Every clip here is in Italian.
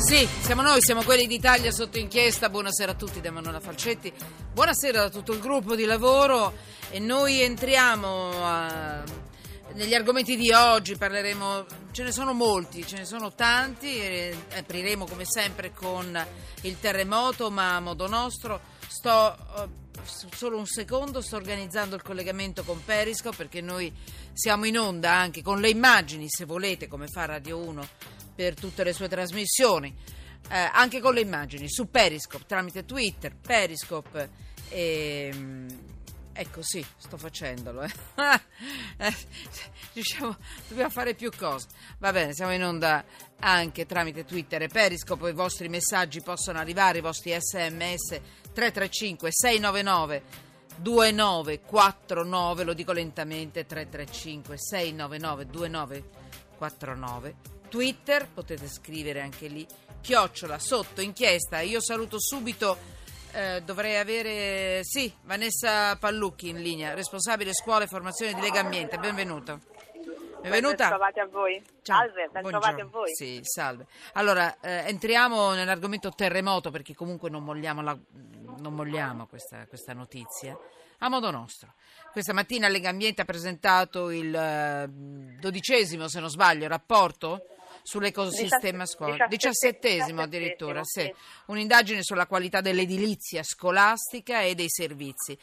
Sì, siamo noi, siamo quelli d'Italia sotto inchiesta. Buonasera a tutti da Manuela Falcetti. Buonasera a tutto il gruppo di lavoro e noi entriamo a- negli argomenti di oggi. Parleremo, ce ne sono molti, ce ne sono tanti. e apriremo come sempre con il terremoto, ma a modo nostro. Sto eh, solo un secondo, sto organizzando il collegamento con Periscope perché noi siamo in onda anche con le immagini, se volete, come fa Radio 1 per tutte le sue trasmissioni, eh, anche con le immagini su Periscope tramite Twitter, Periscope. E, ecco sì, sto facendolo. eh. Eh, diciamo, dobbiamo fare più cose. Va bene, siamo in onda anche tramite Twitter e Periscope. I vostri messaggi possono arrivare, i vostri sms 335 699 2949, lo dico lentamente, 335 699 2949. Twitter, potete scrivere anche lì, chiocciola, sotto, inchiesta. Io saluto subito, eh, dovrei avere, sì, Vanessa Pallucchi in linea, responsabile scuola e formazione di Lega Ambiente, benvenuta. Benvenuta. Bentrovati a voi. Salve, bentrovati a voi. Sì, salve. Allora, eh, entriamo nell'argomento terremoto perché comunque non molliamo, la- non molliamo questa, questa notizia. A modo nostro. Questa mattina Lega Ambiente ha presentato il eh, dodicesimo, se non sbaglio, rapporto sull'ecosistema scuola. Diciassettesimo addirittura, sì. Un'indagine sulla qualità dell'edilizia scolastica e dei servizi.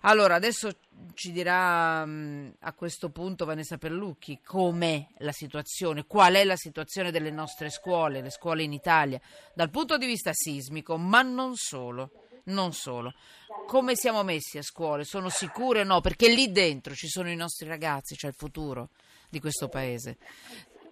Allora, adesso ci dirà mh, a questo punto Vanessa Perlucchi com'è la situazione, qual è la situazione delle nostre scuole, le scuole in Italia, dal punto di vista sismico, ma non solo, non solo. Come siamo messi a scuole? Sono sicure o no? Perché lì dentro ci sono i nostri ragazzi, cioè il futuro di questo paese.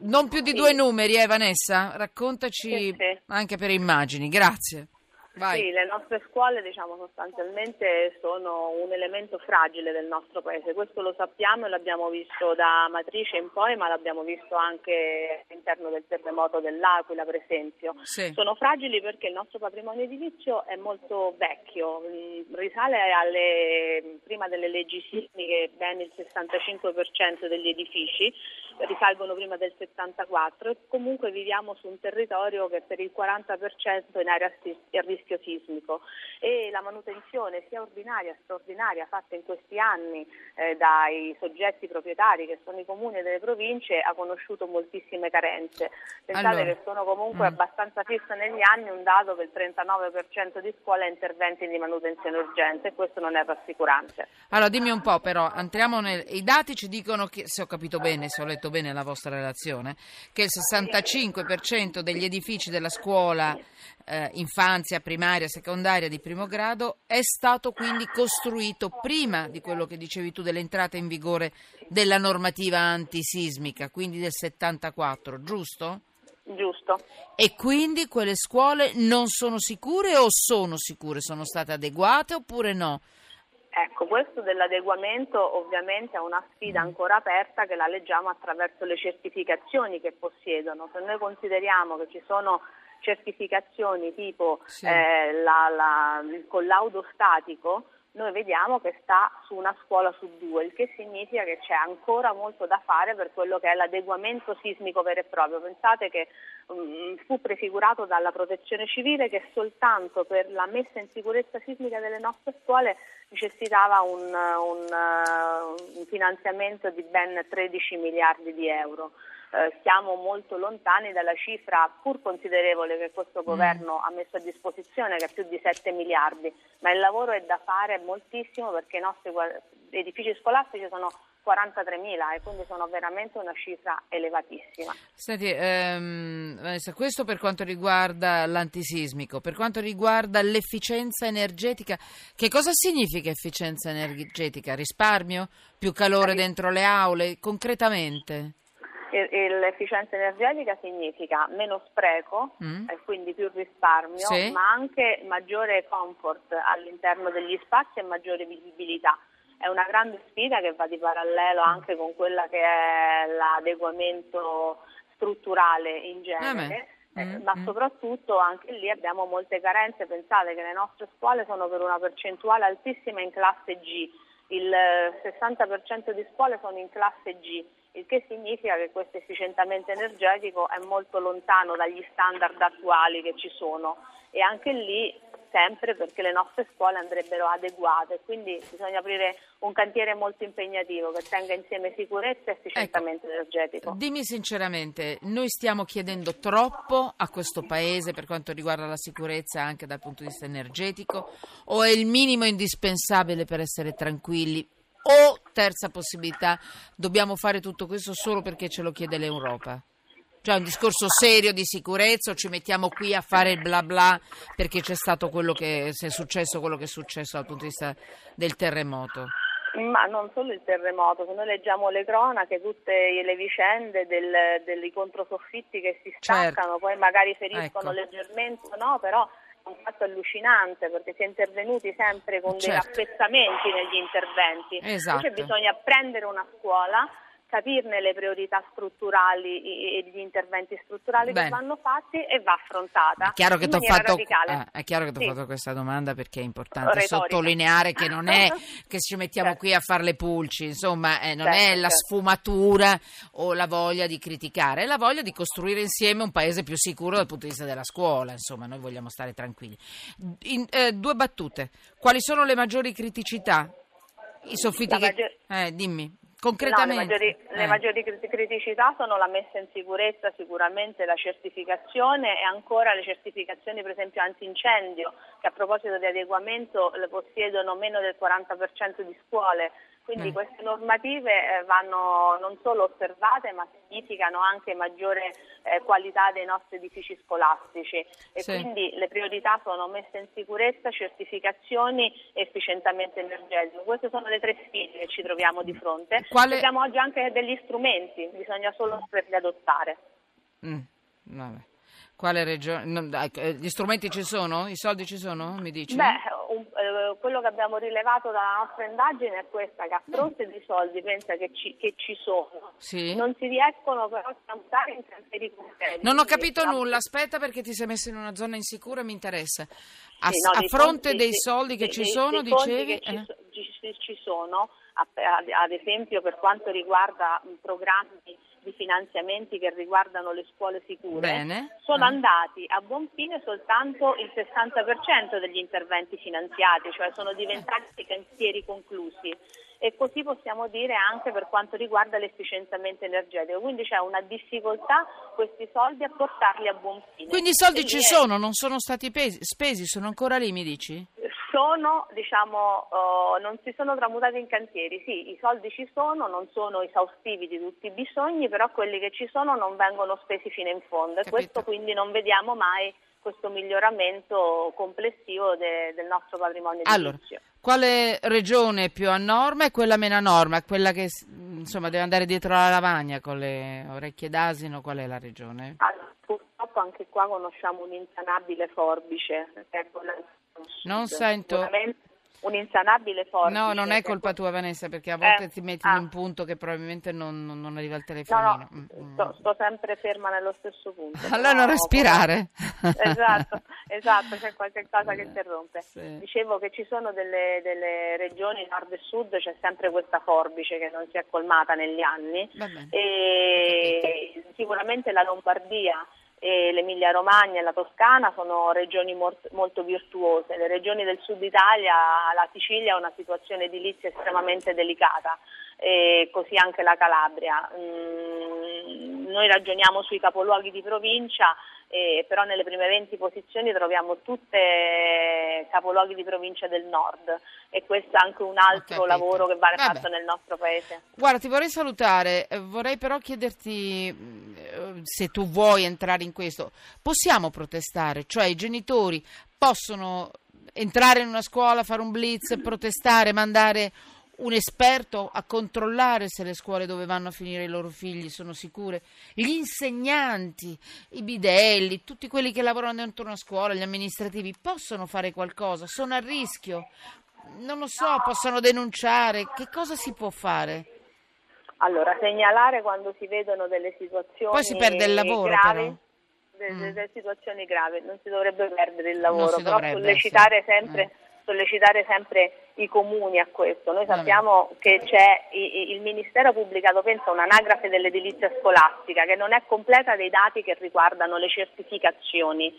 Non più di due numeri, eh Vanessa? Raccontaci Sì, sì. anche per immagini, grazie. Vai. Sì, le nostre scuole diciamo sostanzialmente sono un elemento fragile del nostro paese, questo lo sappiamo e l'abbiamo visto da Matrice in poi, ma l'abbiamo visto anche all'interno del terremoto dell'Aquila per esempio. Sì. Sono fragili perché il nostro patrimonio edilizio è molto vecchio, mm, risale alle, prima delle leggi sismiche ben il 65% degli edifici risalgono prima del 74 e comunque viviamo su un territorio che per il 40% è in area sis- a rischio sismico e la manutenzione sia ordinaria che straordinaria fatta in questi anni eh, dai soggetti proprietari che sono i comuni e delle province ha conosciuto moltissime carenze. Pensate Allora, che sono comunque mm. abbastanza fisso negli anni un dato che il 39% di scuole ha interventi di manutenzione urgente e questo non è rassicurante. Allora, dimmi un po', però, entriamo nel... I dati ci dicono, che, se ho capito bene, se ho letto bene la vostra relazione, che il 65% degli edifici della scuola eh, infanzia, primaria, secondaria di primo grado è stato quindi costruito prima di quello che dicevi tu dell'entrata in vigore della normativa antisismica, quindi del 74, giusto? Giusto. E quindi quelle scuole non sono sicure o sono sicure? Sono state adeguate oppure no? Ecco, questo dell'adeguamento ovviamente è una sfida ancora aperta che la leggiamo attraverso le certificazioni che possiedono. Se noi consideriamo che ci sono certificazioni tipo Sì. eh, la- la- il collaudo statico, noi vediamo che sta su una scuola su due, il che significa che c'è ancora molto da fare per quello che è l'adeguamento sismico vero e proprio. Pensate che mm, fu prefigurato dalla protezione civile che soltanto per la messa in sicurezza sismica delle nostre scuole necessitava un, un, un finanziamento di ben 13 miliardi di euro. Eh, siamo molto lontani dalla cifra pur considerevole che questo governo ha messo a disposizione, che è più di 7 miliardi, ma il lavoro è da fare moltissimo perché i nostri edifici scolastici sono 43.000 e quindi sono veramente una cifra elevatissima. Senti, ehm, Vanessa, questo per quanto riguarda l'antisismico, per quanto riguarda l'efficienza energetica, che cosa significa efficienza energetica? Risparmio? Più calore dentro le aule? Concretamente? L'efficienza energetica significa meno spreco Mm. e quindi più risparmio, Sì. ma anche maggiore comfort all'interno degli spazi e maggiore visibilità. È una grande sfida che va di parallelo anche con quella che è l'adeguamento strutturale in genere. beh. eh, Mm, ma mm. soprattutto anche lì abbiamo molte carenze. Pensate che le nostre scuole sono per una percentuale altissima in classe G, il eh, 60% di scuole sono in classe G, il che significa che questo efficientamento energetico è molto lontano dagli standard attuali che ci sono. E anche lì sempre perché le nostre scuole andrebbero adeguate, quindi bisogna aprire un cantiere molto impegnativo che tenga insieme sicurezza e efficientamento ecco, energetico. Dimmi sinceramente, noi stiamo chiedendo troppo a questo Paese per quanto riguarda la sicurezza anche dal punto di vista energetico o è il minimo indispensabile per essere tranquilli? O terza possibilità, dobbiamo fare tutto questo solo perché ce lo chiede l'Europa? Cioè un discorso serio di sicurezza o ci mettiamo qui a fare il bla bla perché c'è stato quello che è successo, quello che è successo dal punto di vista del terremoto? Ma non solo il terremoto, se noi leggiamo le cronache, tutte le vicende del, dei controsoffitti che si staccano, certo. poi magari feriscono ecco. leggermente, no, però è un fatto allucinante perché si è intervenuti sempre con certo. dei appezzamenti negli interventi. Esatto. Invece bisogna prendere una scuola capirne le priorità strutturali e gli interventi strutturali Bene. che vanno fatti e va affrontata. È chiaro che ti ho fatto, eh, che sì. fatto questa domanda perché è importante Retorica. sottolineare che non è che ci mettiamo certo. qui a fare le pulci, insomma, eh, non certo, è la certo. sfumatura o la voglia di criticare, è la voglia di costruire insieme un paese più sicuro dal punto di vista della scuola, insomma, noi vogliamo stare tranquilli. In, eh, due battute. Quali sono le maggiori criticità? I soffitti che... Maggior... Eh, dimmi. Concretamente. No, le, maggiori, eh. le maggiori criticità sono la messa in sicurezza, sicuramente la certificazione e ancora le certificazioni per esempio antincendio che a proposito di adeguamento le possiedono meno del 40% di scuole quindi mm. queste normative eh, vanno non solo osservate ma significano anche maggiore eh, qualità dei nostri edifici scolastici e sì. quindi le priorità sono messa in sicurezza, certificazioni e efficientamento energetico. Queste sono le tre sfide che ci troviamo di fronte. Quale... Abbiamo oggi anche degli strumenti, bisogna solo saperli adottare. Mm. Quale regione? Eh, gli strumenti ci sono? I soldi ci sono? Mi dici? Beh, un, eh, quello che abbiamo rilevato dalla nostra indagine è questa, che a fronte di soldi, pensa che ci, che ci sono, sì. non si riescono però a stampare in cantieri concreti. Non ho capito quindi, nulla, aspetta perché ti sei messo in una zona insicura e mi interessa. A, sì, no, a fronte fondi, dei soldi che ci sono, dicevi... Che eh. ci, ci, sono, ad esempio per quanto riguarda programmi di finanziamenti che riguardano le scuole sicure, Bene. sono ah. andati a buon fine soltanto il 60% degli interventi finanziati, cioè sono diventati cantieri conclusi e così possiamo dire anche per quanto riguarda l'efficientamento energetico. Quindi c'è una difficoltà questi soldi a portarli a buon fine. Quindi i soldi ci sono, non sono stati spesi, sono ancora lì, mi dici? sono, diciamo, uh, non si sono tramutati in cantieri, sì, i soldi ci sono, non sono esaustivi di tutti i bisogni, però quelli che ci sono non vengono spesi fino in fondo Capito. e questo quindi non vediamo mai questo miglioramento complessivo de, del nostro patrimonio allora, quale regione più a norma e quella meno a norma? Quella che insomma, deve andare dietro la lavagna con le orecchie d'asino, qual è la regione? Allora, purtroppo anche qua conosciamo un'insanabile forbice, che è quella non sento. Un'insanabile forza. No, non è colpa tua Vanessa, perché a volte eh, ti metti ah. in un punto che probabilmente non, non, arriva il telefonino. No, no, mm, sto, sto, sempre ferma nello stesso punto. Allora non respirare. Esatto, esatto, c'è qualche cosa che interrompe. Sì. Dicevo che ci sono delle, delle, regioni nord e sud, c'è sempre questa forbice che non si è colmata negli anni. E sicuramente la Lombardia e l'Emilia Romagna e la Toscana sono regioni molto virtuose. Le regioni del sud Italia, la Sicilia ha una situazione edilizia estremamente delicata e così anche la Calabria. Mm, noi ragioniamo sui capoluoghi di provincia, eh, però nelle prime 20 posizioni troviamo tutte capoluoghi di provincia del nord e questo è anche un altro lavoro che va Vabbè. fatto nel nostro paese. Guarda, ti vorrei salutare, eh, vorrei però chiederti eh, se tu vuoi entrare in questo. Possiamo protestare, cioè i genitori possono entrare in una scuola, fare un blitz, protestare, mandare un esperto a controllare se le scuole dove vanno a finire i loro figli sono sicure, gli insegnanti, i bidelli, tutti quelli che lavorano dentro una scuola, gli amministrativi, possono fare qualcosa, sono a rischio, non lo so, possono denunciare, che cosa si può fare? Allora, segnalare quando si vedono delle situazioni Poi si perde il lavoro, gravi. Però. Delle, mm. delle situazioni gravi, non si dovrebbe perdere il lavoro, però sollecitare sì. sempre... Eh sollecitare sempre i comuni a questo. Noi sappiamo che c'è il Ministero ha pubblicato penso un'anagrafe dell'edilizia scolastica che non è completa dei dati che riguardano le certificazioni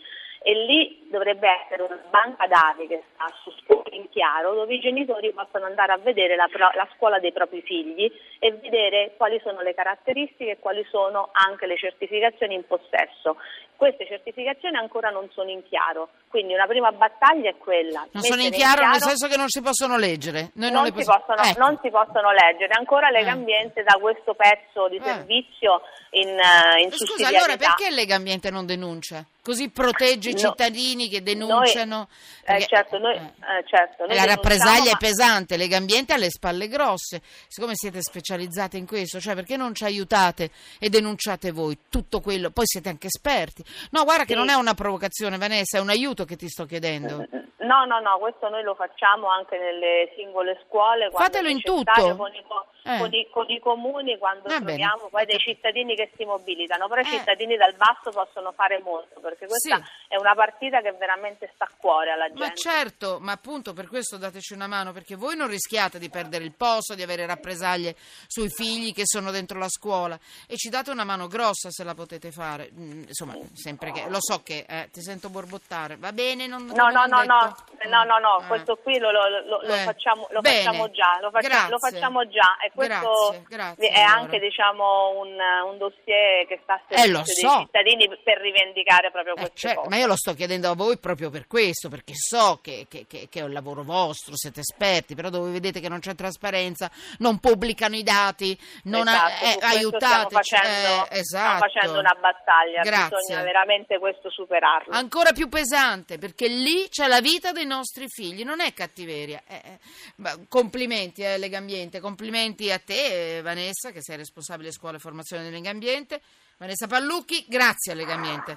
e lì dovrebbe essere una banca dati che sta su scuole in chiaro dove i genitori possono andare a vedere la, la, scuola dei propri figli e vedere quali sono le caratteristiche e quali sono anche le certificazioni in possesso. Queste certificazioni ancora non sono in chiaro, quindi una prima battaglia è quella. Non sono in chiaro, in chiaro, nel senso che non si possono leggere. Non, non, si possono, ecco. non, si possono, leggere. Ancora Legambiente eh. da questo pezzo di eh. servizio in, uh, in Scusa, allora perché Legambiente non denuncia? Così protegge i cittadini che denunciano? Noi, perché, eh, certo, noi, eh. certo, la rappresaglia ma... è pesante, Legambiente ha le spalle grosse. Siccome siete specializzate in questo, cioè perché non ci aiutate e denunciate voi tutto quello? Poi siete anche esperti. No, guarda sì. che non è una provocazione, Vanessa, è un aiuto che ti sto chiedendo. No, no, no, questo noi lo facciamo anche nelle singole scuole. Fatelo in tutto. Con i, eh. con, i, con i, comuni quando Va troviamo bene. poi dei cittadini che si mobilitano, però eh. i cittadini dal basso possono fare molto perché questa sì. è una partita che veramente sta a cuore alla gente. Ma certo, ma appunto per questo dateci una mano perché voi non rischiate di perdere il posto, di avere rappresaglie sui figli che sono dentro la scuola e ci date una mano grossa se la potete fare. Mm, insomma, sempre che lo so che eh, ti sento borbottare. Va bene, non No, no, no, no. No, no, no, questo qui lo, lo, lo, eh. facciamo, lo facciamo, già, lo, faccia, lo facciamo già e questo grazie, grazie, è allora. anche diciamo, un, un, dossier che sta a eh, servizio eh, so. dei cittadini per rivendicare proprio eh, queste certo. Ma io lo sto chiedendo a voi proprio per questo, perché so che, che, che, che, è un lavoro vostro, siete esperti, però dove vedete che non c'è trasparenza, non pubblicano i dati, non esatto, eh, aiutateci. Facendo, eh, esatto. facendo una battaglia, grazie. bisogna veramente questo superarlo. Ancora più pesante, perché lì c'è la vita dei nostri figli, non è cattiveria. Eh, complimenti eh, Legambiente, complimenti a te Vanessa che sei responsabile scuola e formazione del Legambiente. Vanessa Pallucchi, grazie a Legambiente.